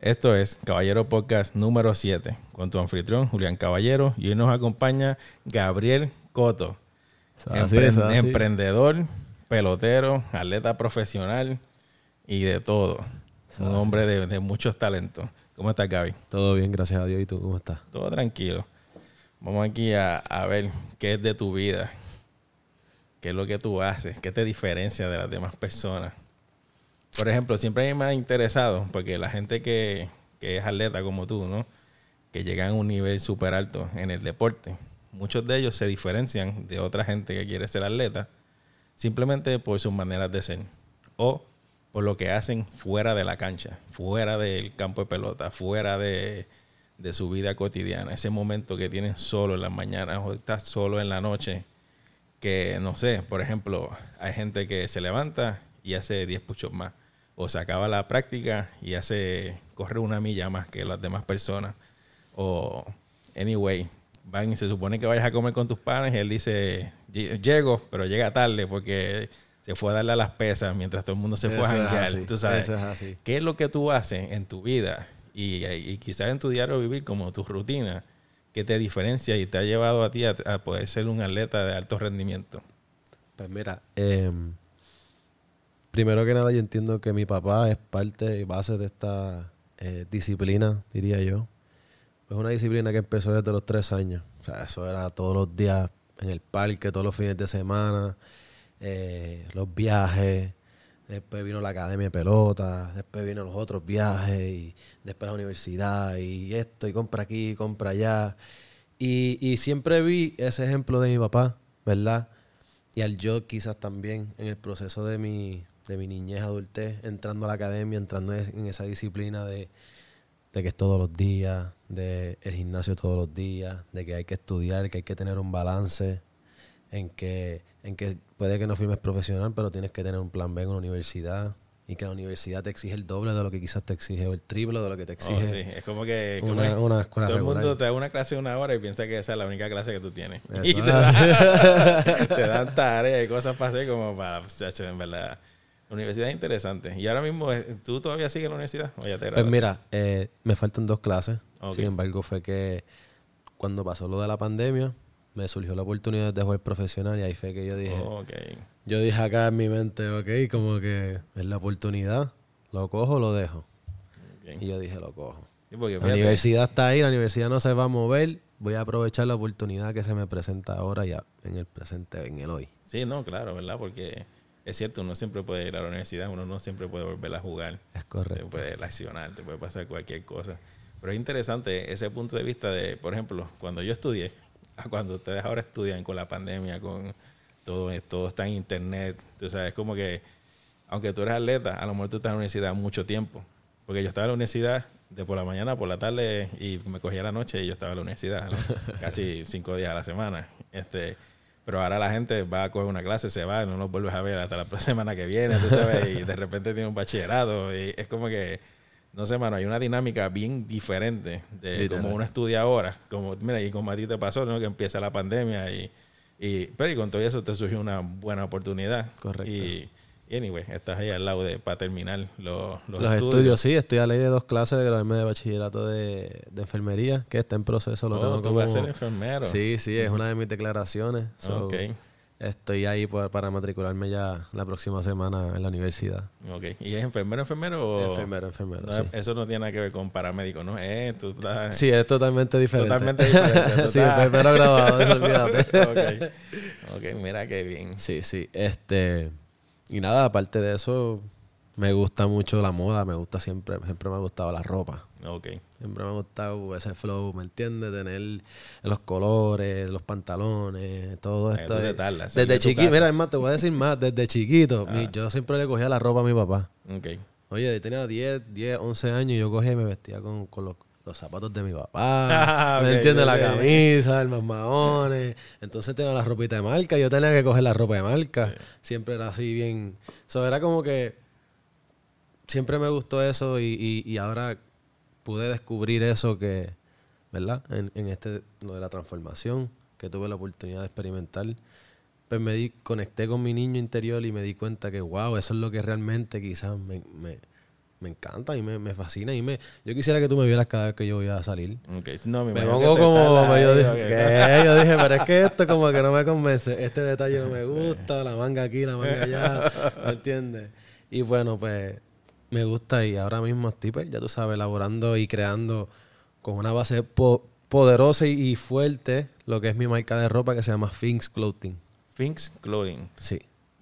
Esto es Caballero Podcast número 7 con tu anfitrión Julián Caballero y hoy nos acompaña Gabriel Coto, Así empre- es, así. emprendedor, pelotero, atleta profesional y de todo. Eso Un así. hombre de, de muchos talentos. ¿Cómo estás, Gaby? Todo bien, gracias a Dios. ¿Y tú cómo estás? Todo tranquilo. Vamos aquí a, a ver qué es de tu vida, qué es lo que tú haces, qué te diferencia de las demás personas. Por ejemplo, siempre me ha interesado, porque la gente que, que es atleta como tú, ¿no? Que llegan a un nivel súper alto en el deporte, muchos de ellos se diferencian de otra gente que quiere ser atleta simplemente por sus maneras de ser o por lo que hacen fuera de la cancha, fuera del campo de pelota, fuera de, de su vida cotidiana, ese momento que tienen solo en las mañanas o estás solo en la noche, que no sé, por ejemplo, hay gente que se levanta y hace 10 push más, o se acaba la práctica y hace, corre una milla más que las demás personas, o anyway, van y se supone que vayas a comer con tus panes y él dice, "Lle- llego, pero llega tarde porque se fue a darle a las pesas mientras todo el mundo se fue a Eso janguear, tú sabes. Eso es. ¿Qué es lo que tú haces en tu vida y, y quizás en tu diario vivir como tu rutina que te diferencia y te ha llevado a ti a, a poder ser un atleta de alto rendimiento? Pues mira, em, primero que nada yo entiendo que mi papá es parte y base de esta eh, disciplina, diría yo. Es una disciplina que empezó desde los tres años. O sea, eso era todos los días en el parque, todos los fines de semana, eh, los viajes. Después vino la academia de pelota, después vino los otros viajes, y después la universidad, y esto, y compra aquí, y compra allá. Y, y siempre vi ese ejemplo de mi papá, ¿verdad? Y al yo quizás también en el proceso de mi, de mi niñez, adultez, entrando a la academia, entrando en esa disciplina de, de que es todos los días, de el gimnasio todos los días, de que hay que estudiar, que hay que tener un balance, en que, en que puede que no firmes profesional, pero tienes que tener un plan B en una universidad, y que la universidad te exige el doble de lo que quizás te exige, o el triple de lo que te Oh, exige sí, es como que como una, una escuela todo el regular. mundo te da una clase de una hora y piensa que esa es la única clase que tú tienes. Eso y te, dan, te dan tareas y cosas para hacer como para, chacho, en verdad. La universidad es interesante. Y ahora mismo, eh, ¿tú todavía sigues en la universidad? O ya te Pues mira, eh, me faltan dos clases. Sin embargo, fue que cuando pasó lo de la pandemia, me surgió la oportunidad de jugar profesional y ahí fue que yo dije, Oh, ok. yo dije acá en mi mente, ok, como que es la oportunidad, lo cojo o lo dejo. Y yo dije, lo cojo. Sí, La universidad está ahí, la universidad no se va a mover, voy a aprovechar la oportunidad que se me presenta ahora ya, en el presente, en el hoy. Sí, no, claro, ¿verdad? Porque es cierto, uno siempre puede ir a la universidad, uno no siempre puede volver a jugar. Es Te correcto. puede lesionar, te puede pasar cualquier cosa. Pero es interesante ese punto de vista de, por ejemplo, cuando yo estudié, a cuando ustedes ahora estudian con la pandemia, con todo, todo está en internet. Sabes, es como que, aunque tú eres atleta, a lo mejor tú estás en la universidad mucho tiempo. Porque yo estaba en la universidad de por la mañana, por la tarde, y me cogía la noche y yo estaba en la universidad, ¿no? casi cinco días a la semana. Este, pero ahora la gente va a coger una clase, se va, no nos vuelves a ver hasta la semana que viene, tú sabes, y de repente tiene un bachillerato. Y es como que, no sé, mano, hay una dinámica bien diferente de Literal. como uno estudia ahora. Como, mira, y como a ti te pasó, ¿no? Que empieza la pandemia y, y pero y con todo eso te surgió una buena oportunidad. Correcto. Y anyway, estás ahí al lado de para terminar los, los, Los estudios. sí, estoy a ley de dos clases de graduarme de bachillerato de, de enfermería, que está en proceso, lo Oh, tengo tú como... vas a ser enfermero. Sí, sí, es una de mis declaraciones. So, Ok, Estoy ahí por- para matricularme ya la próxima semana en la universidad. ok. ¿Y es enfermero, enfermero o...? Enfermero, enfermero, No, sí. Eso no tiene nada que ver con paramédico, ¿no? Eh, tú estás... Sí, es totalmente diferente. Totalmente diferente. tú sí, estás- enfermero graduado, eso olvídate. ok. Ok, mira qué bien. Sí, sí. Este... Y nada, aparte de eso, me gusta mucho la moda, me gusta siempre, siempre me ha gustado la ropa. Ok. Siempre me ha gustado ese flow, ¿me entiendes? Tener los colores, los pantalones, todo esto. salir desde chiquito, mira, es más, te voy a decir más, desde chiquito, Ah. mi- yo siempre le cogía la ropa a mi papá. Ok. Oye, yo tenía 10, 10, 11 años y yo cogía y me vestía con, con los, los zapatos de mi papá. Ah, ¿Me ok, entiendes? La camisa, el maones. Entonces tenía la ropita de marca yo tenía que coger la ropa de marca. Siempre era así bien... So, era como que siempre me gustó eso y, y- y ahora pude descubrir eso que, ¿verdad? En, en este, lo de la transformación, que tuve la oportunidad de experimentar. Pues me di, conecté con mi niño interior y me di cuenta que, wow, eso es lo que realmente quizás me, me, me encanta y me, me fascina. Y me, yo quisiera que tú me vieras cada vez que yo voy a salir. Ok. No, me, Me pongo como. yo, dije, ok. ¿qué? yo dije, pero es que esto como que no me convence. Este detalle no me gusta, la manga aquí, la manga allá. ¿Me entiendes? Y bueno, pues me gusta y ahora mismo estoy, pues, ya tú sabes, elaborando y creando con una base po- poderosa y fuerte lo que es mi marca de ropa que se llama Finks Clothing. Finks Clothing. Sí.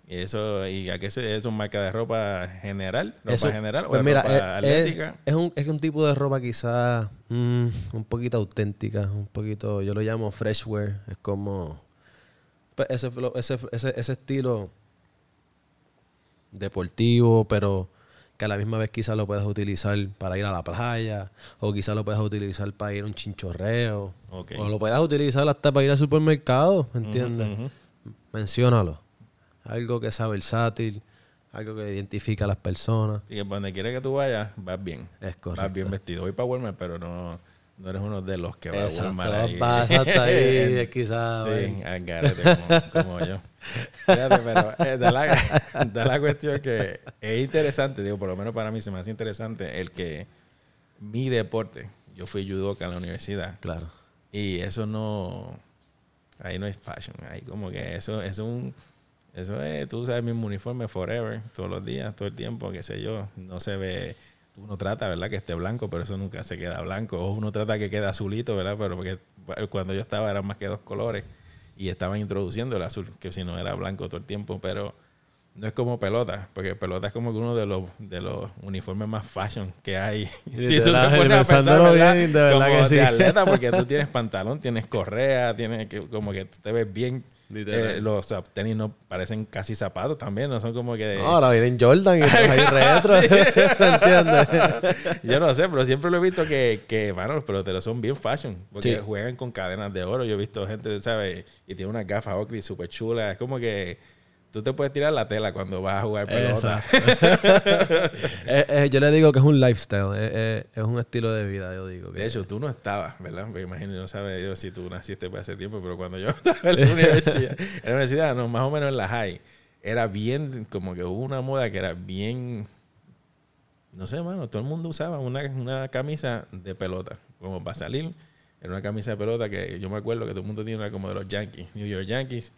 ¿Y eso, y a qué se, es una marca de ropa general? ¿Ropa Eso- general o pues mira, ropa es- atlética? Es, un, es un tipo de ropa quizás mm, un poquito auténtica, un poquito, yo lo llamo fresh wear, es como pues, ese, ese, ese, ese estilo deportivo, pero que a la misma vez quizás lo puedas utilizar para ir a la playa, o quizás lo puedas utilizar para ir a un chinchorreo, o lo puedas utilizar hasta para ir al supermercado, ¿me entiendes? Ujú. Menciónalo. Algo que sea versátil, algo que identifica a las personas. Así que donde quiera que tú vayas, vas bien. Es Vas correcto. bien vestido. Voy para Walmart, pero no, no eres uno de los que va a Exacto, Walmart ahí. vas hasta ahí, quizás. Sí, al garete, como, como yo. Fíjate, pero eh, da, la, da la cuestión que es interesante, digo, por lo menos para mí se me hace interesante el que mi deporte, yo fui judoka en la universidad Claro. y eso no, ahí no es fashion, ahí como que eso es un, eso es, tú sabes, mismo uniforme forever, todos los días, todo el tiempo, qué sé yo, no se ve, uno trata, ¿verdad? Que esté blanco, pero eso nunca se queda blanco, o uno trata que quede azulito, ¿verdad? Pero porque cuando yo estaba eran más que dos colores y estaban introduciendo el azul, que si no era blanco todo el tiempo, pero no es como pelota, porque pelota es como uno de los, de los uniformes más fashion que hay. Si tú te pones a pensar, ¿verdad? bien, de verdad como que sí. de atleta, porque tú tienes pantalón, tienes correa, tienes que, como que tú te ves bien. Eh, los tenis no parecen casi zapatos también, no son como que... de- No, ahora vienen Jordan y ahí retro. ¿Me entiendes? Yo no sé, pero siempre lo he visto que, que mano, los peloteros son bien fashion. Porque Sí. juegan con cadenas de oro. Yo he visto gente, ¿sabes? Y tiene unas gafas Oakley súper chulas. Es como que tú te puedes tirar la tela cuando vas a jugar pelota. Eh, eh, yo le digo que es un lifestyle, eh, es un estilo de vida, yo digo. Que De hecho, tú no estabas, ¿verdad? Me imagino, no sabes yo si tú naciste por hace tiempo, pero cuando yo estaba en la universidad, en la universidad, no, más o menos en la high, era bien, como que hubo una moda que era bien, no sé, mano, todo el mundo usaba una, una camisa de pelota, como para salir, era una camisa de pelota que yo me acuerdo que todo el mundo tiene una como de los Yankees, New York Yankees,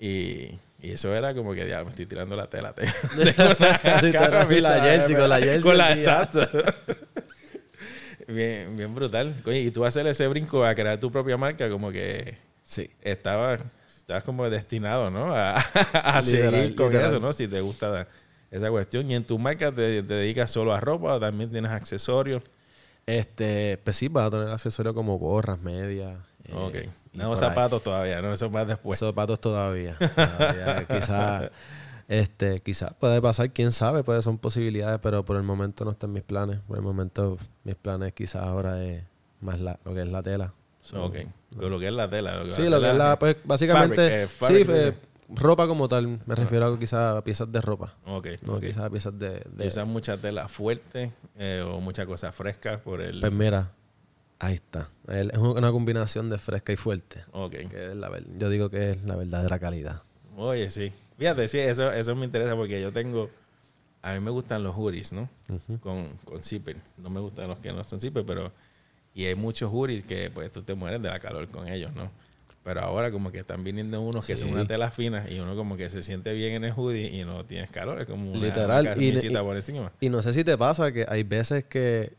y, y eso era como que ya me estoy tirando la tela. Literal, camisa la jersey, con la jersey Con la, exacto. Bien, bien brutal. Oye, y tú hacer ese brinco a crear tu propia marca, como que Sí. estabas, estabas como destinado, ¿no? A, a Literal, seguir con literal. eso, ¿no? Si te gusta esa cuestión. Y en tu marca te, te dedicas solo a ropa o también tienes accesorios. Este, pues sí, vas a tener accesorios como gorras, medias. eh, ok. y No zapatos todavía, ¿no? Eso más después. Zapatos todavía. todavía. quizás, este, quizás puede pasar, quién sabe, pues son posibilidades, pero por el momento no está en mis planes. Por el momento, mis planes quizás ahora es más la, lo que es la tela. So, ok. Lo que es la tela. Lo que Sí, la lo que es la, pues básicamente, Fabric, eh, fabric sí, de- eh, ropa como tal. Me refiero a quizás a piezas de ropa. Ok. No, ok. quizás a piezas de... ¿Y de usas mucha tela fuerte eh, o mucha cosa fresca por el... pues mira, ahí está. Es una combinación de fresca y fuerte. ok. Que es la, yo digo que es la verdadera calidad. Oye, sí. Fíjate, sí, eso, eso me interesa porque yo tengo... A mí me gustan los hoodies, ¿no? Con, con zipper. No me gustan los que no son zipper, pero... Y hay muchos hoodies que pues tú te mueres de la calor con ellos, ¿no? Pero ahora como que están viniendo unos que son una tela fina y uno como que se siente bien en el hoodie y no tienes calor. Es como una, Literal, una y- camisita y- por encima. Y no sé si te pasa que hay veces que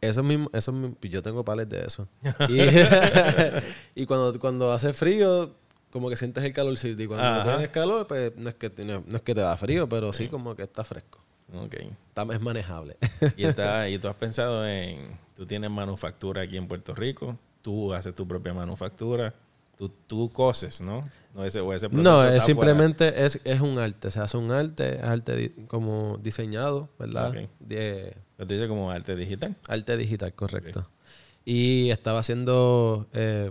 eso mismo, eso mismo- yo tengo pales de eso. Y, y cuando, cuando hace frío, como que sientes el calorcito. Y cuando no tienes calor, pues no es que tiene- no es que te da frío, pero sí, como que está fresco. Ok. Está, es manejable. Y, está, y tú has pensado en, tú tienes manufactura aquí en Puerto Rico, tú haces tu propia manufactura, tú, tú coses, ¿no? No, ese, o ese proceso No, es simplemente es, es un arte. Se hace un arte, es arte di- como diseñado, ¿verdad? De, Lo dices como arte digital. Arte digital, correcto. Y estaba haciendo, eh,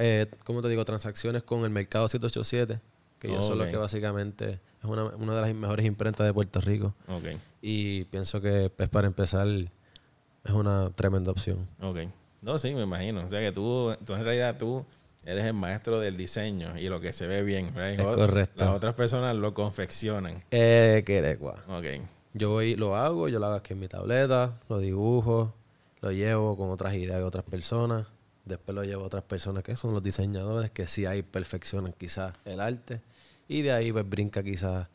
eh, ¿cómo te digo? Transacciones con el Mercado 787, que yo son los Ok. que básicamente es una, una de las mejores imprentas de Puerto Rico. Ok, Y pienso que, pues, para empezar, es una tremenda opción. ok. No, sí, me imagino. O sea que tú, tú en realidad tú eres el maestro del diseño y lo que se ve bien. Es correcto. Las otras personas lo confeccionan. Eh, Queregua. Ok. Yo voy, lo hago, yo lo hago aquí en mi tableta, lo dibujo, lo llevo con otras ideas de otras personas. Después lo llevo a otras personas que son los diseñadores, que sí ahí perfeccionan quizás el arte. Y de ahí pues brinca quizás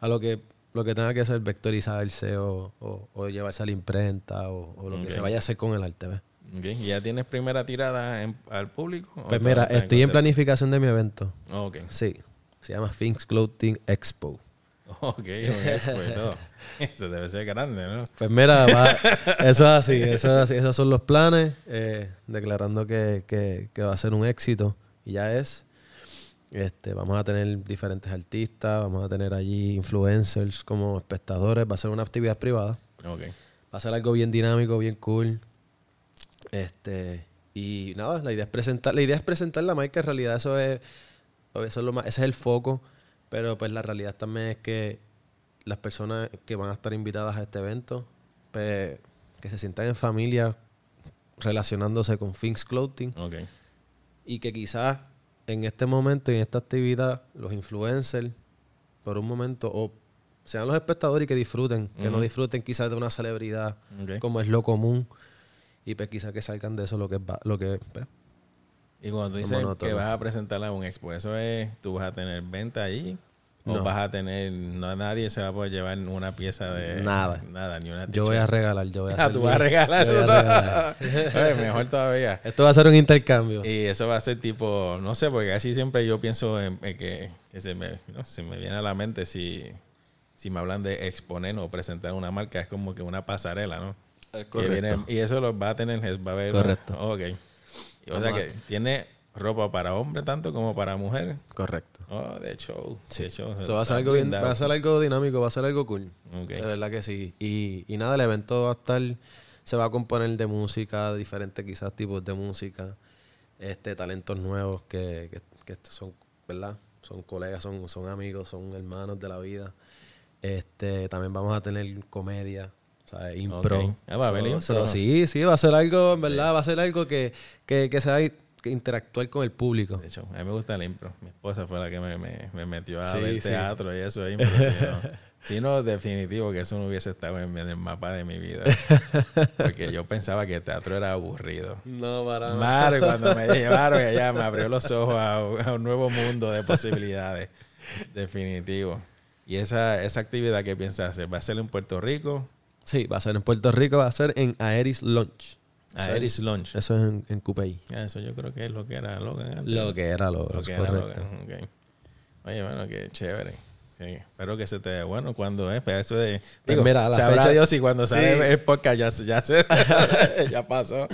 a lo que lo que tenga que ser vectorizarse o, o, o llevarse a la imprenta o, o lo que se vaya a hacer con el arte. ¿ves? Ok, ¿y ¿Ya tienes primera tirada en- al público? ¿O Pues mira, estoy en planificación de mi evento. Sí, se llama Things Clothing Expo. Ok, un expo y todo. Eso debe ser grande, ¿no? Pues mira, va- eso es así, eso es así, esos son los planes, eh, declarando que, que- que va a ser un éxito y ya es. Este, vamos a tener diferentes artistas, vamos a tener allí influencers como espectadores, va a ser una actividad privada, Ok. va a ser algo bien dinámico, bien cool. Este, y nada, la idea es presentar, la idea es presentar la marca, en realidad eso es, eso es lo más, ese es el foco, pero pues la realidad también es que las personas que van a estar invitadas a este evento, pues, que se sientan en familia relacionándose con Things Clothing Ok. y que quizás en este momento y en esta actividad los influencers por un momento o sean los espectadores y que disfruten, que no disfruten quizás de una celebridad como es lo común y pues quizás que salgan de eso lo que es, lo que pues, Y cuando tú Es dices monótono. que vas a presentarla a un expo, ¿eso es, tú vas a tener venta allí? ¿O No. vas a tener, no nadie se va a poder llevar una pieza de... Nada. Nada, ni una yo voy a regalar, yo voy a Ah, hacer tú mi- vas a regalar. yo voy a todo. regalar. Oye, mejor todavía. Esto va a ser un intercambio. Y eso va a ser tipo, no sé, porque así siempre yo pienso en, en que, que se, me, no, se me viene a la mente si, si me hablan de exponer o presentar una marca, es como que una pasarela, ¿no? Es Que viene- y eso lo va a tener, va a haber... Correcto. Ok. O sea que tiene ropa para hombre tanto como para mujer. Correcto. Oh, de show. Sí. de. Eso va a ser algo bien- va a ser algo dinámico, va a ser algo cool. De verdad que sí. Y, y nada, el evento va a estar, se va a componer de música, diferentes quizás tipos de música, este, talentos nuevos que, que, que son, ¿verdad? Son colegas, son, son amigos, son hermanos de la vida. Este, también vamos a tener comedia, ¿sabes? Impro. Ah, va So- impro. so, sí, sí, va a ser algo, en verdad, va a ser algo que, que, que se va a que interactuar con el público. De hecho, a mí me gusta el impro. Mi esposa fue la que me, me, me metió a Sí, ver sí. teatro y eso es impro. Si no, si no, definitivo que eso no hubiese estado en, en el mapa de mi vida. Porque yo pensaba que el teatro era aburrido. No, para Madre, cuando me llevaron allá me abrió los ojos a, un- a un nuevo mundo de posibilidades. Definitivo. Y esa, esa actividad que piensas hacer, ¿va a ser en Puerto Rico? Sí, va a ser en Puerto Rico, va a ser en Aeris Launch. A Eso es- Eris Lunch. Eso es en, en Eso yo creo que es lo que era Logan antes. Lo que era lo, Lo es que era correcto. Logan. Oye, bueno, qué chévere. Sí, espero que se te dé bueno cuando es. Pero eso de. Pues Digo, mira, la sabrá fecha- Dios si cuando sale Sí. el podcast ya, se- ya se. ya pasó.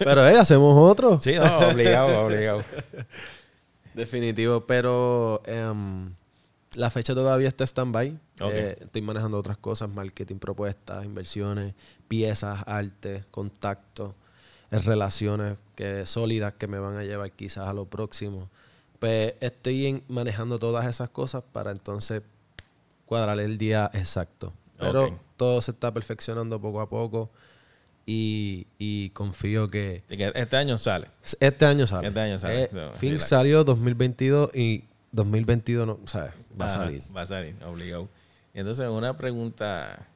Pero, eh, hacemos otro. Sí, no, obligado, obligado. Definitivo, pero em, la fecha todavía está stand-by. Eh, estoy manejando otras cosas, marketing, propuestas, inversiones, piezas, arte, contacto, eh, relaciones que, sólidas que me van a llevar quizás a lo próximo. Pues estoy en- manejando todas esas cosas para entonces cuadrar el día exacto. Pero todo se está perfeccionando poco a poco y, y confío que este año sale. este año sale. Este año sale. Eh, salió 2022 y 2022 no, ¿sabes? Va a salir. Va a salir, obligado. Y entonces, una pregunta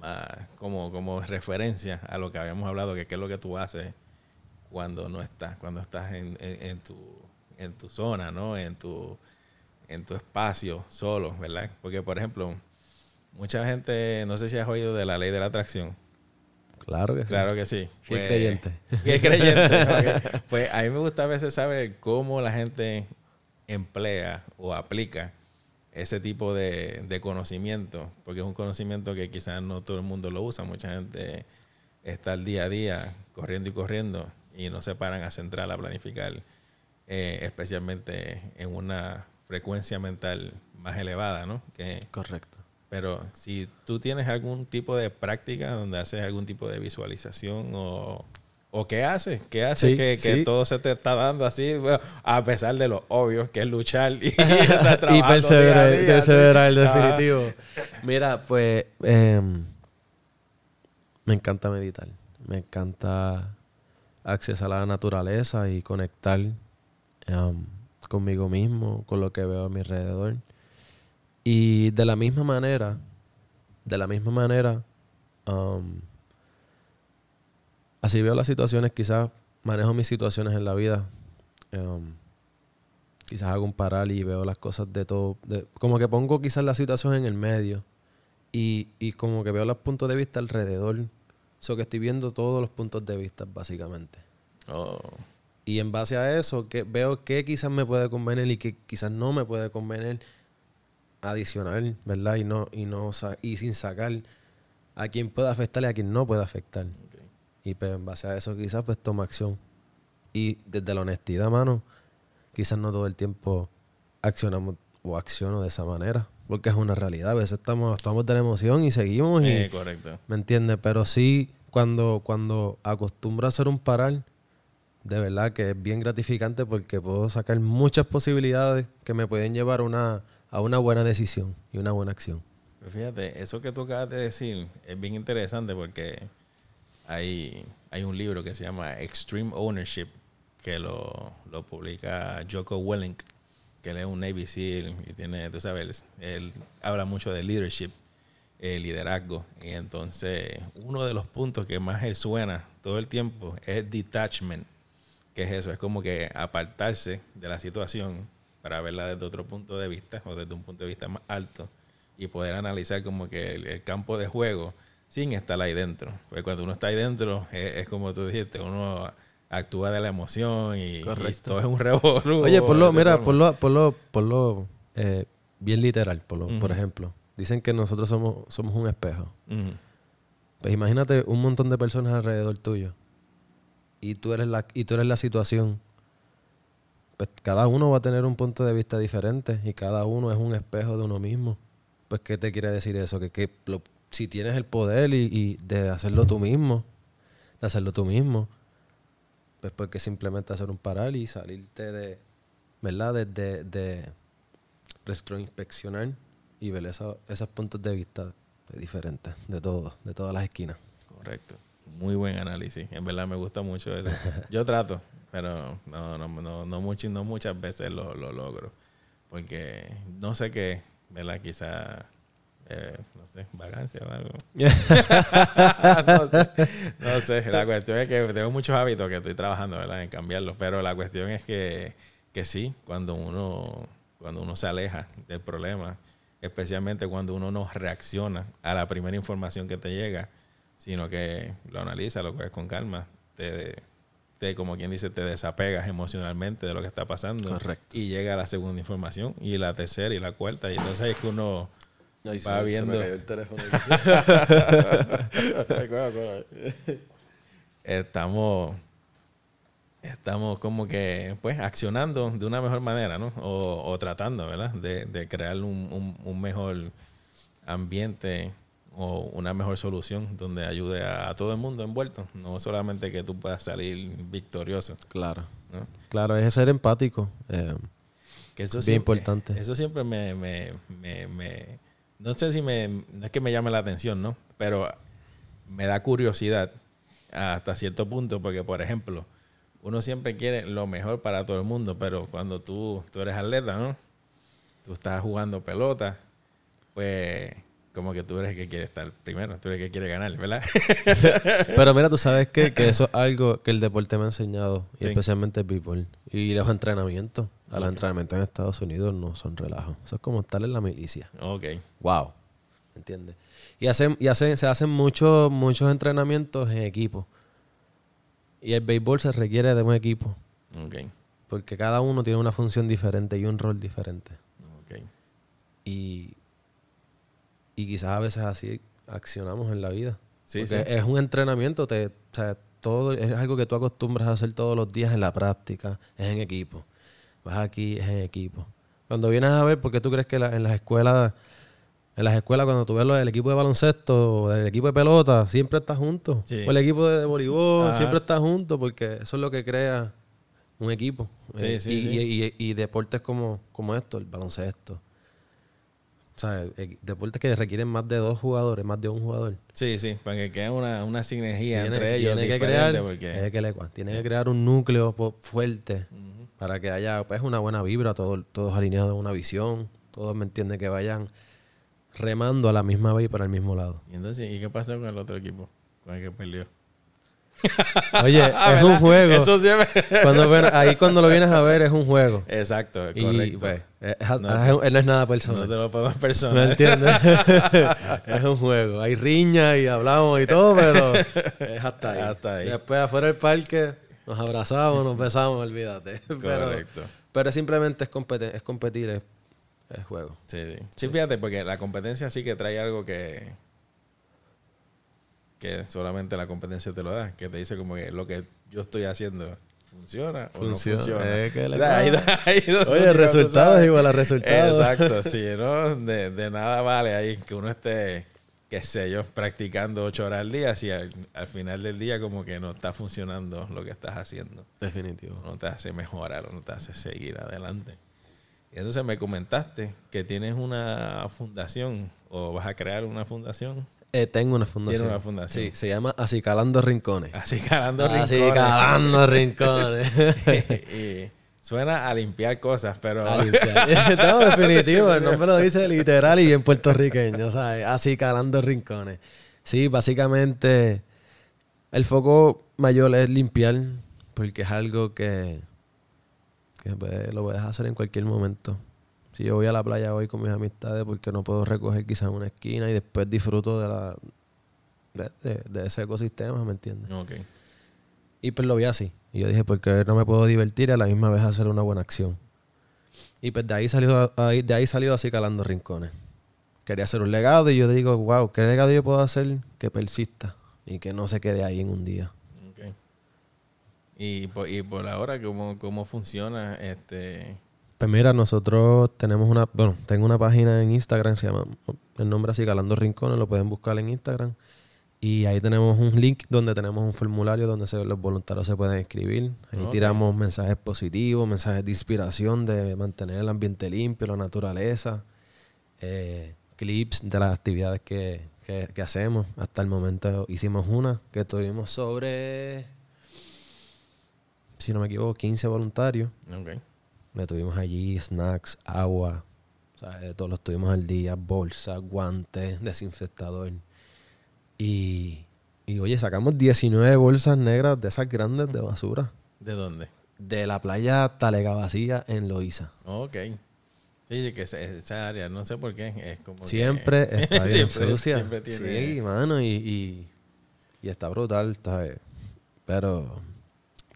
más como, como referencia a lo que habíamos hablado, que qué es lo que tú haces cuando no estás, cuando estás en, en- en tu, en tu zona, ¿no? En tu, en tu espacio solo, ¿verdad? Porque, por ejemplo, mucha gente, no sé si has oído de la ley de la atracción. Claro que sí. Claro que sí. Fiel creyente. Fiel creyente. Pues a mí me gusta a veces saber cómo la gente emplea o aplica ese tipo de, de conocimiento, porque es un conocimiento que quizás no todo el mundo lo usa. Mucha gente está al día a día corriendo y corriendo y no se paran a centrar, a planificar, eh, especialmente en una frecuencia mental más elevada, ¿no? Que, Correcto. pero si tú tienes algún tipo de práctica donde haces algún tipo de visualización o, o qué haces, qué haces Sí, que, que sí. todo se te está dando así, bueno, a pesar de lo obvio que es luchar y, estar y perseverar, día a día, perseverar, sí. Ajá. definitivo. Mira, pues em, me encanta meditar. Me encanta accesar a la naturaleza y conectar em, conmigo mismo, con lo que veo a mi alrededor. Y de la misma manera, de la misma manera, um, así veo las situaciones, quizás manejo mis situaciones en la vida. um, quizás hago un paral y veo las cosas de todo. de- como que pongo quizás la situación en el medio. Y, y como que veo los puntos de vista alrededor. So que estoy viendo todos los puntos de vista, básicamente. Oh, Y en base a eso, que veo que quizás me puede convenir y que quizás no me puede convenir adicional, ¿verdad? Y no, y no y sin sacar a quien pueda afectar y a quien no pueda afectar. Y pues en base a eso quizás pues tomo acción. Y desde la honestidad, mano, quizás no todo el tiempo accionamos o acciono de esa manera. Porque es una realidad. A veces estamos, actuamos de la emoción y seguimos y, Eh, correcto. ¿Me entiendes? Pero sí, cuando, cuando acostumbro a hacer un parar, de verdad que es bien gratificante porque puedo sacar muchas posibilidades que me pueden llevar a una, a una buena decisión y una buena acción. Pero fíjate, eso que tú acabas de decir es bien interesante porque hay, hay un libro que se llama Extreme Ownership que lo, lo publica Joko Willink, que él es un Navy SEAL y tiene, tú sabes, él habla mucho de leadership, eh, liderazgo. Y entonces, uno de los puntos que más él suena todo el tiempo es detachment. que es eso? Es como que apartarse de la situación para verla desde otro punto de vista o desde un punto de vista más alto y poder analizar como que el, el campo de juego sin estar ahí dentro. Porque cuando uno está ahí dentro, es, es como tú dijiste, uno actúa de la emoción y, todo es un revolú. Oye, por lo, mira, por lo, por lo, por lo eh, bien literal, por, lo, por ejemplo. Dicen que nosotros somos, somos un espejo. Pues imagínate un montón de personas alrededor tuyo. Y tú eres la, y tú eres la situación. Pues cada uno va a tener un punto de vista diferente y cada uno es un espejo de uno mismo. Pues, ¿qué te quiere decir eso? Que, que lo- si tienes el poder y, y de hacerlo tú mismo, de hacerlo tú mismo, pues porque simplemente hacer un parar y salirte de, ¿verdad? De, de, de retroinspeccionar y ver esa- esos puntos de vista diferentes de todos, de todas las esquinas. Correcto. Muy buen análisis. En verdad me gusta mucho eso. Yo trato, pero no, no, no, no, much- no muchas veces lo, lo logro. Porque no sé qué, ¿verdad? Quizá, eh, no sé, vagancia o algo. no, sé, no sé. La cuestión es que tengo muchos hábitos que estoy trabajando, ¿verdad? En cambiarlos. Pero la cuestión es que, que sí, cuando uno, cuando uno se aleja del problema, especialmente cuando uno no reacciona a la primera información que te llega, sino que lo analiza, lo coges con calma, te, te, como quien dice, te desapegas emocionalmente de lo que está pasando Correcto. y llega la segunda información y la tercera y la cuarta y entonces es que uno va viendo teléfono. estamos estamos como que pues accionando de una mejor manera, ¿no? O, o tratando, ¿verdad? De, de crear un, un- un mejor ambiente o una mejor solución donde ayude a, a todo el mundo envuelto, no solamente que tú puedas salir victorioso, claro. ¿no? Claro, es ser empático. eh, Que eso Bien siempre- importante. Eso siempre me, me, me, me- No sé si me... No es que me llame la atención, ¿no? Pero me da curiosidad hasta cierto punto porque, por ejemplo, uno siempre quiere lo mejor para todo el mundo, pero cuando tú, tú eres atleta, ¿no? Tú estás jugando pelota, pues como que tú eres el que quiere estar primero, tú eres el que quiere ganar, ¿verdad? Pero mira, tú sabes que, que eso es algo que el deporte me ha enseñado, y Sí. especialmente el béisbol. Y los entrenamientos. A los entrenamientos en Estados Unidos no son relajos. Eso es como estar en la milicia. ok. Wow. ¿Entiendes? Y, hacen, y hacen, se hacen muchos, muchos entrenamientos en equipo. Y el béisbol se requiere de un equipo. Ok. Porque cada uno tiene una función diferente y un rol diferente. Ok. Y, y quizás a veces así accionamos en la vida. Sí, Porque sí. es un entrenamiento, te, o sea, todo, es algo que tú acostumbras a hacer todos los días en la práctica, es en equipo. Vas aquí, es en equipo. Cuando vienes a ver, porque tú crees que la- en las escuelas, en las escuelas cuando tú ves lo del equipo de baloncesto o del equipo de pelota, siempre estás juntos. Sí. O el equipo de, de voleibol, Ajá. siempre estás juntos porque eso es lo que crea un equipo. Sí, Eh, sí, y, y- y- y deportes como, como esto, el baloncesto. O sea, eh, deportes que requieren más de dos jugadores, más de un jugador. Sí, sí, para que quede una, una sinergia Tiene, entre ellos tiene que crear, porque... que tiene que crear un núcleo fuerte. Para que haya pues una buena vibra, todos, todos alineados en una visión, todos me entienden que vayan remando a la misma vez y para el mismo lado. Y entonces, ¿y qué pasó con el otro equipo? Con el que perdió. Oye, Ah, es un juego. Eso siempre. Cuando, bueno, ahí cuando lo vienes a ver es un juego. Exacto, Y correcto. pues, es, es- No, es- no es nada no personal. te lo podemos ¿Me personal. entiendes? es un juego. Hay riña y hablamos y todo, pero es hasta ahí. Hasta ahí. Después afuera del parque nos abrazamos, nos besamos, olvídate. Correcto. pero simplemente es, competi- es competir, es, es juego. Sí, sí. Sí, fíjate, porque la competencia sí que trae algo que. que solamente la competencia te lo da. Que te dice como que lo que yo estoy haciendo funciona o Funciona. no funciona. Eh, ¿qué le O sea, ahí- Oye, uno, el tú resultado sabes. es igual a resultado. Exacto, sí, ¿no? De, de nada vale ahí que uno esté, qué sé yo, practicando ocho horas al día si al, al final del día como que no está funcionando lo que estás haciendo. Definitivo. No te hace mejorar no te hace seguir adelante. Y entonces me comentaste que tienes una fundación o vas a crear una fundación. Eh, tengo una fundación. Tiene una fundación. Sí, se llama Acicalando Rincones. Así calando rincones. Acicalando Rincones. y suena a limpiar cosas, pero... A limpiar. no, definitivo, el nombre lo dice literal y bien puertorriqueño, ¿sabes? Así calando rincones. Sí, básicamente el foco mayor es limpiar, porque es algo que, que lo puedes hacer en cualquier momento. Si yo voy a la playa hoy con mis amistades, porque no puedo recoger quizás una esquina y después disfruto de la de, de- de ese ecosistema, ¿me entiendes? Ok. Y pues lo vi así. Y yo dije, porque no me puedo divertir y a la misma vez hacer una buena acción. Y pues de ahí salió, de ahí salió así calando rincones. Quería hacer un legado y yo digo, wow, ¿qué legado yo puedo hacer que persista y que no se quede ahí en un día? Ok. Y por, y por ahora, ¿cómo, cómo funciona este... Pues mira, nosotros tenemos una, bueno, tengo una página en Instagram, se llama, el nombre así, Calando Rincones, lo pueden buscar en Instagram. Y ahí tenemos un link donde tenemos un formulario donde se, los voluntarios se pueden escribir. Ahí tiramos mensajes positivos, mensajes de inspiración, de mantener el ambiente limpio, la naturaleza, eh, clips de las actividades que, que- que hacemos. Hasta el momento hicimos una que tuvimos sobre, si no me equivoco, 15 voluntarios. Ok. Le tuvimos allí snacks, agua, ¿sabes? todos los tuvimos al día, bolsa, guantes, desinfectador. Y, y oye, sacamos 19 bolsas negras de esas grandes de basura ¿De dónde? de la playa Talega Vacía en Loíza. Ok. Sí, que esa, esa área, no sé por qué, es como que- Siempre Sí, está bien siempre- sucia. siempre tiene- Sí, mano, y, y, y está brutal, ¿sabes? Pero,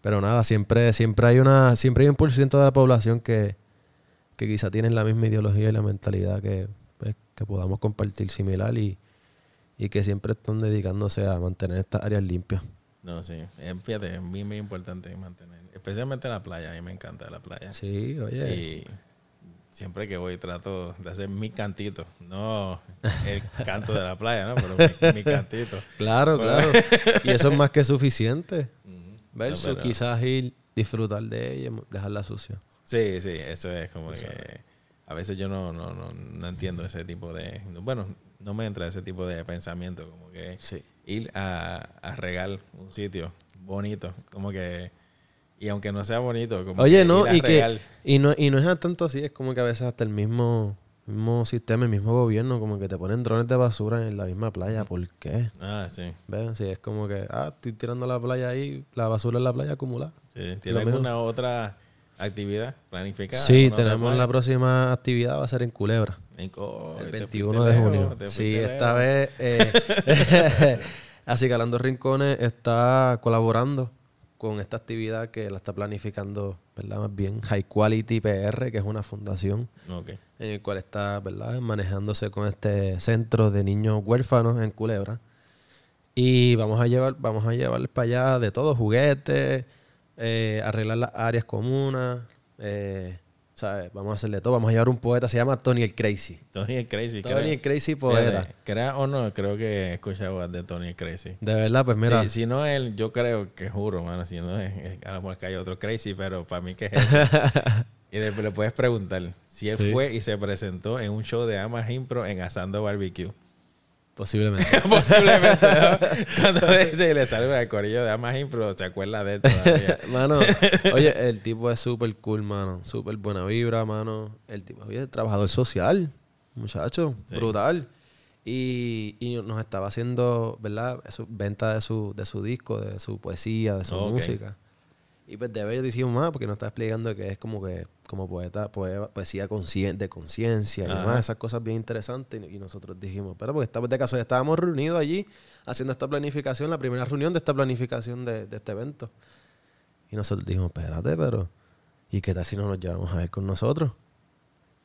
pero nada, siempre, siempre hay una, siempre hay un por ciento de la población que, que quizá tienen la misma ideología y la mentalidad que, pues, que podamos compartir similar y, y que siempre están dedicándose a mantener estas áreas limpias. No, sí. Eh, Fíjate, es muy, muy importante mantener, especialmente la playa, a mí me encanta la playa. Sí, oye. Y siempre que voy trato de hacer mi cantito, no el canto de la playa, ¿no? Pero mi, mi cantito. Claro, claro. y eso es más que suficiente. Ujú. Versus No, pero- quizás ir, disfrutar de ella, dejarla sucia. Sí, sí, eso es como que a veces yo no, no, no, no entiendo ese tipo de... Bueno, no me entra ese tipo de pensamiento, como que Sí. ir a, a regar un sitio bonito, como que... Y aunque no sea bonito, como Oye, que no, y que regar. y no, y no es tanto así, es como que a veces hasta el mismo, mismo sistema, el mismo gobierno, como que te ponen drones de basura en la misma playa. ¿Por qué? Ah, sí. ¿Ves? Sí, es como que, ah, estoy tirando la playa ahí, la basura en la playa acumulada. sí. ¿Tiene alguna otra actividad planificada? Sí, ¿Alguna otra tenemos la próxima actividad, va a ser en Culebra. En- oh, El te 21 fuiste de junio. Sí, esta vez eh, Así Calando Rincones está colaborando con esta actividad que la está planificando, ¿verdad? Más bien High Quality PR, que es una fundación en el cual está, ¿verdad? Manejándose con este centro de niños huérfanos en Culebra. Y vamos a llevar, vamos a llevarles para allá de todo, juguetes, eh, arreglar las áreas comunas, eh, ¿sabes? Vamos a hacerle todo. Vamos a llevar un poeta, se llama Tony el Crazy. Tony el Crazy. Tony crea- el Crazy poeta. Crea o no, creo que he escuchado de Tony el Crazy. De verdad, pues mira, Sí, si no él, yo creo que juro, mano, si no es, a lo mejor que hay otro Crazy, pero para mí que es ese. y le, le puedes preguntar si él Sí. fue y se presentó en un show de Amas Impro en Asando Barbecue. Posiblemente. Posiblemente, ¿no? Cuando dice y le sale el corillo de Amas Impro, se acuerda de él todavía. mano, oye, el tipo es súper cool, mano. Súper buena vibra, mano. El tipo es trabajador social. muchacho, Sí. brutal. Y, y nos estaba haciendo, ¿verdad? Su, venta de su, de su disco, de su poesía, de su música. Y pues de ello decimos más porque nos está explicando que es como que como poeta, poe- poesía de conciencia y demás, esas cosas bien interesantes. Y, y nosotros dijimos, pero porque estamos de casualidad, estábamos reunidos allí haciendo esta planificación, la primera reunión de esta planificación de, de este evento. Y nosotros dijimos, espérate, pero ¿y qué tal si no nos llevamos a él con nosotros?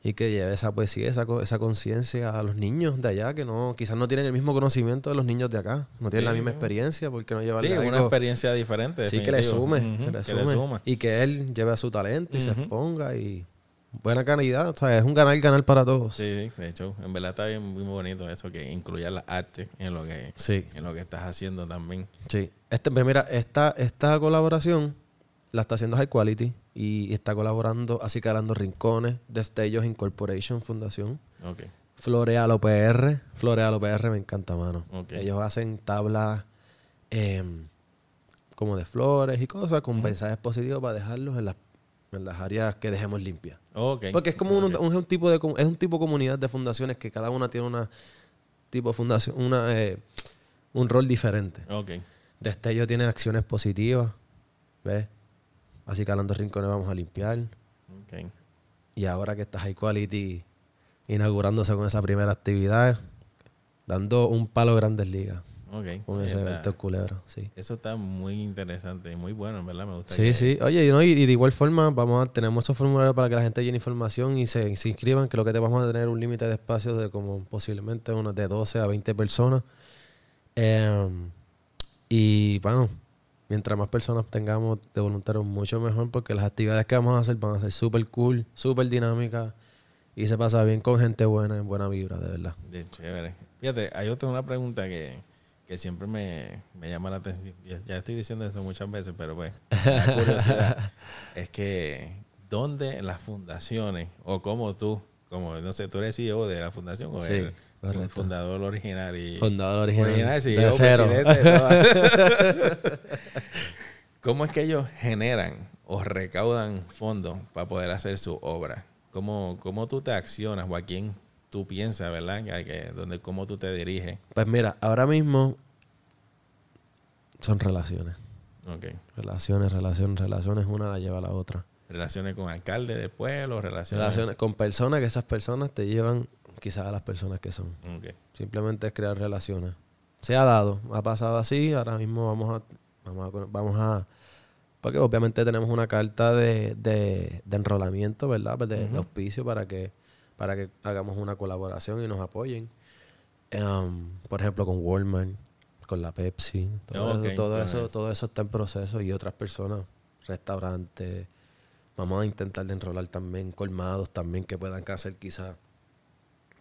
Y que lleve esa poesía, esa, esa conciencia a los niños de allá, que no quizás no tienen el mismo conocimiento de los niños de acá, no tienen la misma experiencia, porque no llevan Sí, una experiencia diferente. Sí, que le sume, que le que le sume. Y que él lleve a su talento y se exponga y buena calidad. O sea, es un ganar-ganar para todos. Sí, sí, de hecho, en verdad está bien muy bonito eso, que incluya las artes en lo que, Sí, en lo que estás haciendo también. sí. Este, mira, esta, esta colaboración la está haciendo High Quality y está colaborando así calando rincones, Destellos Incorporation Fundación, Ok, Florealo PR. Florealo PR me encanta, mano. Ellos hacen tablas em, como de flores y cosas con mensajes positivos para dejarlos en las, en las áreas que dejemos limpias. Porque es como un, tipo de es un tipo de comunidad de fundaciones que cada una tiene una tipo de fundación, una eh, un rol diferente. Ok, Destello tiene acciones positivas, ¿ves? Así que hablando rincones vamos a limpiar. ok. Y ahora que está High Quality inaugurándose con esa primera actividad, dando un palo a grandes ligas ok. con ese Está- evento en Culebra. Sí. Eso está muy interesante y muy bueno, en verdad. Me gusta. Sí, que- sí. Oye, y, no, y, y de igual forma, vamos a, tenemos esos formularios para que la gente llene información y se, se inscriban, que lo que te vamos a tener un límite de espacio de como posiblemente unos de 12 a 20 personas. Em, y bueno, mientras más personas tengamos de voluntarios, mucho mejor, porque las actividades que vamos a hacer van a ser súper cool, súper dinámicas y se pasa bien con gente buena, en buena vibra, de verdad. De chévere. Fíjate, hay otra una pregunta que, que siempre me, me llama la atención. Ya, estoy diciendo esto muchas veces, pero pues, la curiosidad es que ¿dónde las fundaciones o como tú, como no sé, tú eres CEO de la fundación o Sí, el, correcto. el fundador original y Fundador original. original, de cero. presidente. ¿Cómo es que ellos generan o recaudan fondos para poder hacer su obra? ¿Cómo, cómo tú te accionas o a quién tú piensas, verdad? Que, que- donde, ¿Cómo tú te diriges? Pues mira, ahora mismo son relaciones. Ok. Relaciones, relaciones, relaciones, una la lleva a la otra. Relaciones con alcalde del pueblo, relaciones... Relaciones con personas que esas personas te llevan quizás a las personas que son. Simplemente es crear relaciones. Se ha dado, ha pasado así, ahora mismo vamos a, vamos a, vamos a porque obviamente tenemos una carta de, de, de enrolamiento, ¿verdad? Pues De, auspicio para que, para que hagamos una colaboración y nos apoyen. Em, por ejemplo, con Walmart, con la Pepsi, todo, eso, todo, eso. todo eso está en proceso y otras personas, restaurantes. Vamos a intentar de enrolar también colmados también que puedan hacer quizás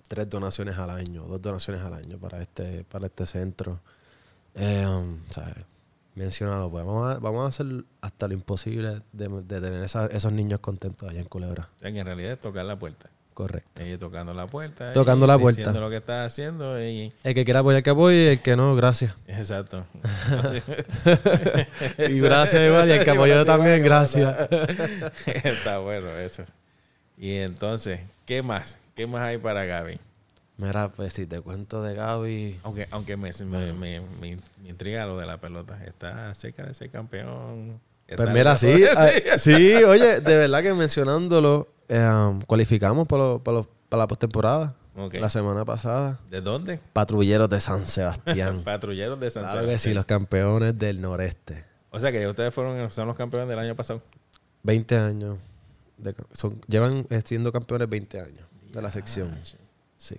tres donaciones al año, dos donaciones al año para este, para este centro. Eh, um, ¿sabes? Menciónalo, pues vamos a, vamos a hacer hasta lo imposible de, de tener esa- esos niños contentos allá en Culebra. O sea, que en realidad es tocar la puerta. Correcto. Ellos tocando la puerta. Tocando y la puerta. Diciendo lo que estás haciendo y... El que quiera apoyar que apoye, el que no, gracias. Exacto. Y gracias igual, y el que apoyó también, gracias. Está bueno eso. Y entonces, ¿qué más? ¿Qué más hay para Gaby? Mira, pues si te cuento de Gaby, Aunque, aunque me, me, me, me- me intriga lo de la pelota. Está cerca de ser campeón. Está Pues mira, sí, sí, oye, de verdad que mencionándolo, eh, um, cualificamos para, lo- para, lo- para la postemporada la semana pasada. ¿De dónde? Patrulleros de San Sebastián. Patrulleros de San claro que sí, Sebastián. los campeones del noreste. O sea que ustedes fueron, son los campeones del año pasado. 20 años. de- son, llevan siendo campeones 20 años de la sección. Sí.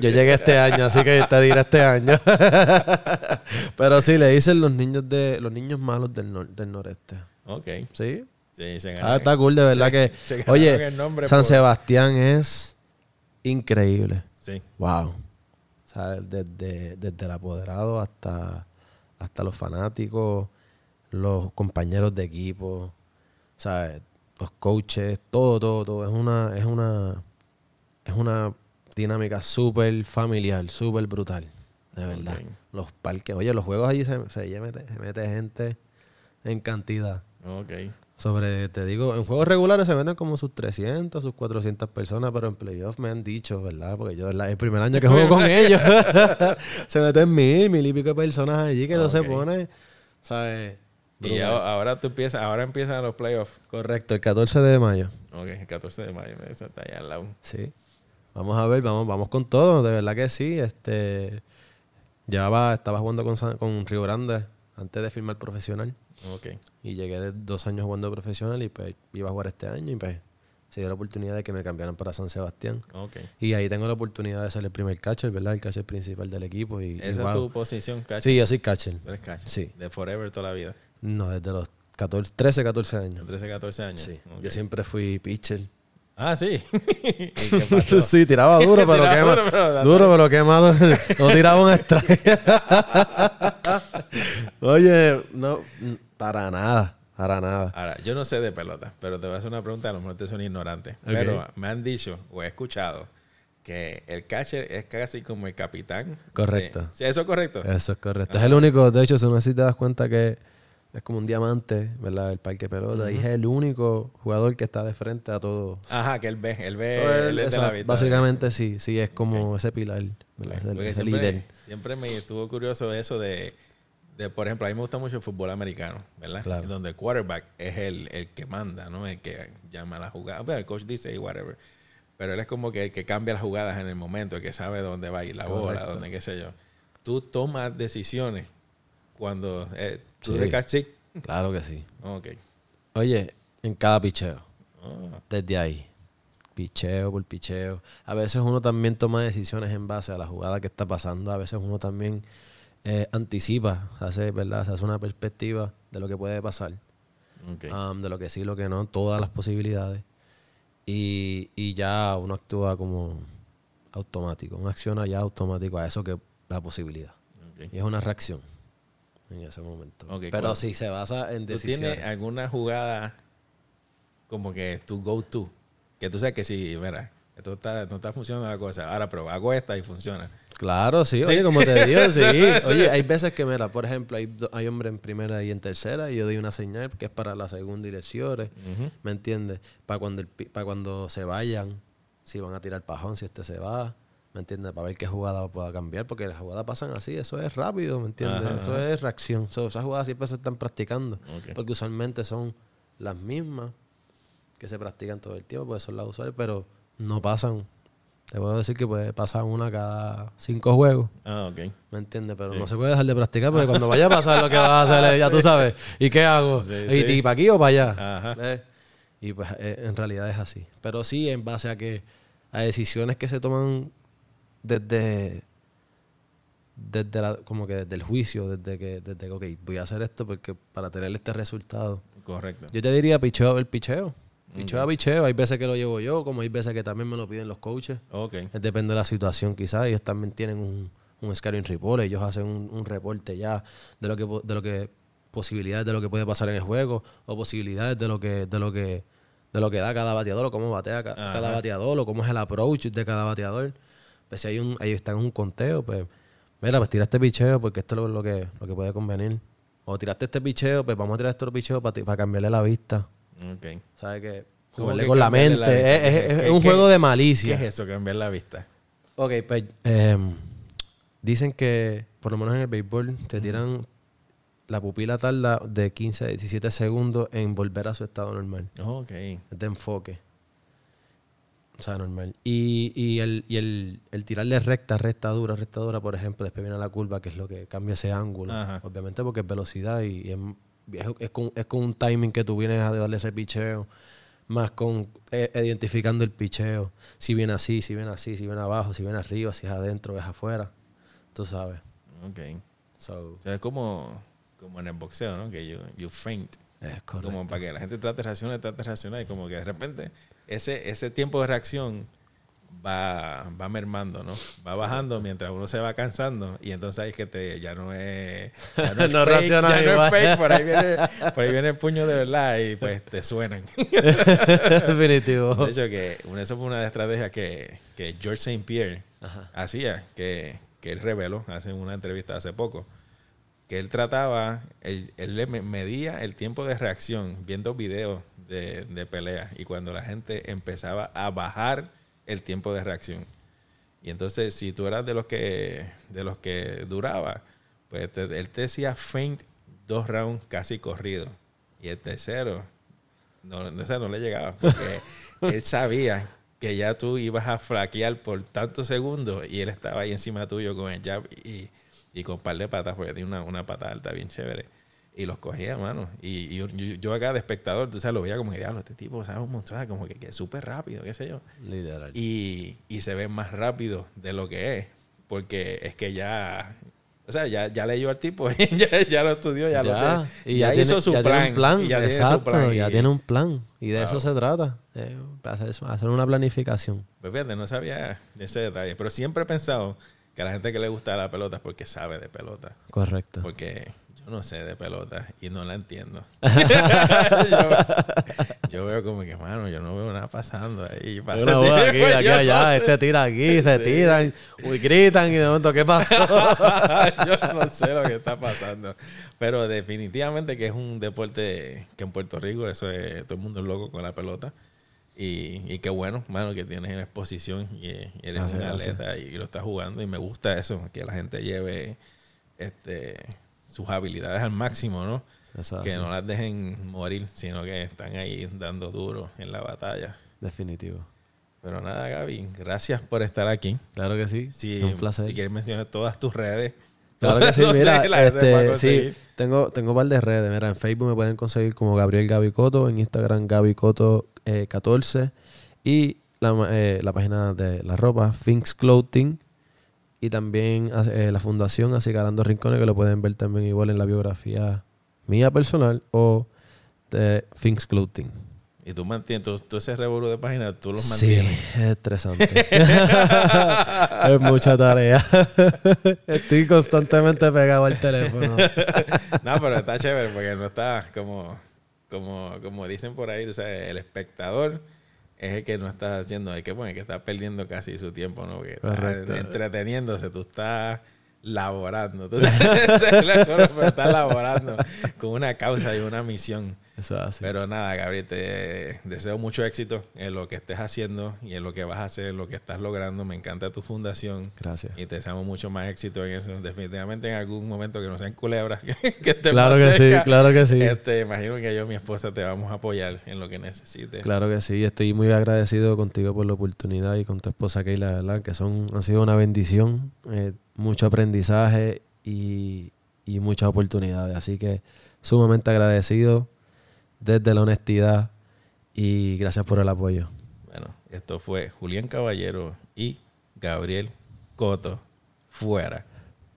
Yo llegué este año, así que te diré este año. Pero sí, le dicen los niños de los niños malos del, nor- del noreste. Ok. Sí. Sí, se Ah, está cool, de verdad se- que. se Oye, San por- Sebastián es increíble. Sí. Wow. O sea, desde, desde el apoderado hasta, hasta los fanáticos, los compañeros de equipo, sea, los coaches, todo, todo, todo. Es una, es una, es una dinámica súper familiar, súper brutal. De verdad. Los parques, oye, los juegos allí se, se mete, se mete gente en cantidad. Ok. Sobre, te digo, en juegos regulares se venden como sus 300, sus 400 personas, pero en playoffs me han dicho, ¿verdad? Porque yo ¿verdad? el primer año que juego con ellos, se meten mil, mil y pico de personas allí que no se Ok. pone, ¿sabes? Y Brutal. ahora tú empiezas, ahora empiezan los playoffs. Correcto, el 14 de mayo. Ok, el 14 de mayo, eso está allá al lado. Sí. Vamos a ver, vamos, vamos con todo, de verdad que sí. Este, llevaba, estaba jugando con, San- con Río Grande antes de firmar profesional. Ok. Y llegué de dos años jugando profesional y pues iba a jugar este año y pues se dio la oportunidad de que me cambiaran para San Sebastián. Ok. Y ahí tengo la oportunidad de ser el primer catcher, ¿verdad? El catcher principal del equipo. Y, y Esa wow. es tu posición, catcher. Sí, yo soy catcher. Tú eres catcher. Sí. De forever toda la vida. No, desde los 14, 13, 14 años. 13, 14 años. Sí. Yo siempre fui pitcher. Ah, sí. Sí, tiraba duro, pero Tiraba quema. duro, pero- Duro, pero quemado. no tiraba un strike. Oye, no, para nada. Para nada. Ahora, yo no sé de pelota, pero te voy a hacer una pregunta, a lo mejor te son ignorante. Pero me han dicho o he escuchado que el catcher es casi como el capitán. Correcto. de- ¿Sí, ¿Eso es correcto? Eso es correcto. Es el único, de hecho, si no si te das cuenta que es como un diamante, ¿verdad? El parque pelota. Y es el único jugador que está de frente a todo. Ajá, que él ve, él ve, So, él- él es de esa- la vista. básicamente sí, sí, es como ese pilar, ¿verdad? Ese, ese siempre, líder. siempre me estuvo curioso eso de, de, por ejemplo, a mí me gusta mucho el fútbol americano, ¿verdad? Claro. Donde el quarterback es el, el que manda, ¿no? El que llama la jugada. Bueno, el coach dice y whatever. Pero él es como que el que cambia las jugadas en el momento, el que sabe dónde va a ir la bola, dónde qué sé yo. Tú tomas decisiones cuando eh, tú Sí. Claro que sí. Ok. Oye, en cada picheo. Ah, Desde ahí. Picheo por picheo. A veces uno también toma decisiones en base a la jugada que está pasando. A veces uno también eh, anticipa, hace, ¿verdad? Se hace una perspectiva de lo que puede pasar. um, de lo que sí, lo que no, todas las posibilidades. Y, y ya uno actúa como automático. Uno acciona ya automático a eso que la posibilidad. Y es una reacción en ese momento. Pero si se basa en ¿Tú decisiones. tienes alguna jugada como que tu go-to? Que tú sabes que sí, mira, esto está, no está funcionando la cosa. Ahora, pero hago esta y funciona. Claro, sí, Sí. oye, como te digo, sí. Oye, hay veces que, mira, por ejemplo, hay, hay hombres en primera y en tercera, y yo doy una señal que es para la segunda direcciones, Ujú. ¿me entiendes? Para cuando, el para cuando se vayan, si van a tirar pajón, si este se va, ¿me entiendes? Para ver qué jugada pueda cambiar, porque las jugadas pasan así, eso es rápido, ¿me entiendes? Ajá, eso ajá. es reacción. So, esas jugadas siempre se están practicando, porque usualmente son las mismas que se practican todo el tiempo, porque son las usuales, pero no pasan. Te puedo decir que puede pasar una cada cinco juegos. Ah, ok. ¿Me entiendes? Pero Sí. no se puede dejar de practicar porque cuando vaya a pasar lo que vas a hacer, ya tú sabes. ¿Y qué hago? Sí, ¿Y, sí. y para aquí o para allá? Ajá. ¿Ves? Y pues eh, en realidad es así. Pero sí en base a que a decisiones que se toman desde desde la- como que desde el juicio, desde que, desde que, ok, voy a hacer esto porque para tener este resultado. Correcto. Yo te diría picheo el picheo. Picheo a picheo. Hay veces que lo llevo yo, como hay veces que también me lo piden los coaches. Ok. Depende de la situación, quizás. Ellos también tienen un, un scouting report. Ellos hacen un, un reporte ya de lo que de lo que posibilidades de lo que puede pasar en el juego o posibilidades de lo que de lo que de lo que da cada bateador o cómo batea ca- cada bateador o cómo es el approach de cada bateador. Pues si hay un ahí está en un conteo, pues mira, pues tira este picheo porque esto es lo, que lo que puede convenir. O tiraste este picheo, pues vamos a tirar este otro picheo para cambiarle la vista. Ok. ¿Sabes qué? ¿Cómo Jugarle con la mente. la es, es- ¿Qué- es qué- un qué- juego de ¿Qué malicia. es eso, cambiar la vista? Ok, pues em, dicen que por lo menos en el béisbol te tiran la pupila tarda de 15 a 17 segundos en volver a su estado normal, Ok. es de enfoque. O sea, normal. Y, y, el, y el, el tirarle recta, recta, dura, recta, dura, por ejemplo, después viene la curva, que es lo que cambia ese ángulo. Ajá. Obviamente porque es velocidad y, y es, es, es con, es con un timing que tú vienes a darle ese picheo, más con eh, identificando el picheo. Si viene así, si viene así, si viene abajo, si viene arriba, si es adentro, es afuera. Tú sabes. Ok. So, O sea, es como, como en el boxeo, ¿no? Que you, you faint. es correcto. Como para que la gente trate de reaccionar, trate de reaccionar. Y como que de repente ese, ese tiempo de reacción va, va mermando, ¿no? Va bajando mientras uno se va cansando. Y entonces ahí es que te, ya no es. Ya no, es No fake, ya no es fake, por ahí, viene, por ahí viene el puño de verdad y pues te suenan. Definitivo. De hecho, que una- eso fue una estrategias que, que George St. Pierre Ajá. hacía, que, que él reveló hace una entrevista hace poco. que él trataba, él, él le me- medía el tiempo de reacción viendo videos de, de pelea y cuando la gente empezaba a bajar el tiempo de reacción. Y entonces, si tú eras de los que, de los que duraba, pues te- él te decía feint dos rounds casi corridos. Y el tercero, no, no, no le llegaba. Porque él sabía que ya tú ibas a flaquear por tantos segundos y él estaba ahí encima tuyo con el jab y, y con un par de patas, porque tiene una, una pata alta bien chévere. Y los cogía, mano. Y, y yo, acá de espectador, tú sabes, lo veía como que, diablo, este tipo sabe un montón, como que, que es súper rápido, qué sé yo Literal. y, y se ve más rápido de lo que es. Porque es que ya, o sea, ya, ya leyó al tipo, ya, ya lo estudió, ya, lo ya, tiene, y ya, ya, hizo tiene, su plan. tiene un plan. y ya tiene su exacto, plan, ya tiene un plan. Y de eso se trata. hacer, una planificación. Pues fíjate, no sabía ese detalle. Pero siempre he pensado que a la gente que le gusta la pelota es porque sabe de pelota. Correcto. Porque no sé de pelota y no la entiendo. yo, yo veo como que, mano, yo no veo nada pasando ahí. Pasa boda aquí, tiempo, aquí, no allá, sé. este tira aquí, se Sí. tiran, uy, gritan y de momento, ¿qué pasó? yo no sé lo que está pasando. Pero definitivamente que es un deporte que en Puerto Rico eso es, todo el mundo es loco con la pelota. Y, y qué bueno, mano, que tienes en exposición y, y eres Gracias, un atleta y, lo estás jugando. Y me gusta eso, que la gente lleve este sus habilidades al máximo, ¿no? Que no las dejen morir, sino que están ahí dando duro en la batalla. Definitivo. Pero nada, Gaby, gracias por estar aquí. Claro que sí. Si, es un placer. si quieres mencionar todas tus redes. Claro que sí, mira, este, sí, tengo, tengo un par de redes. Mira, en Facebook me pueden conseguir como Gabriel Gabicoto, en Instagram Gabicoto eh, 14 y la, eh, la página de la ropa, Finks Clothing y también eh, la fundación Acicalando Rincones que lo pueden ver también igual en la biografía mía personal o de Finks Clothing. Y tú mantienes, tú, tú ese revolú de páginas, tú los Sí, mantienes. es estresante. es mucha tarea. Estoy constantemente pegado al teléfono. no, pero está chévere porque no está como, como, como dicen por ahí, tú sabes, el espectador es el que no está haciendo, el que, bueno, el que está perdiendo casi su tiempo, ¿no? Que está entreteniéndose, tú estás laborando, tú estás laborando con una causa y una misión. Eso es así. Pero nada, Gabriel, te deseo mucho éxito en lo que estés haciendo y en lo que vas a hacer, en lo que estás logrando. Me encanta tu fundación Gracias. y te deseamos mucho más éxito en eso. Definitivamente en algún momento que no sean culebras, que estés Claro que sí, claro que sí. Este, imagino que yo y mi esposa te vamos a apoyar en lo que necesites. Claro que sí. Estoy muy agradecido contigo por la oportunidad y con tu esposa Keila, ¿verdad? Que son, han sido una bendición, eh, mucho aprendizaje y, y muchas oportunidades. Así que sumamente agradecido desde la honestidad y gracias por el apoyo. Bueno, esto fue Julián Caballero y Gabriel Coto. Fuera.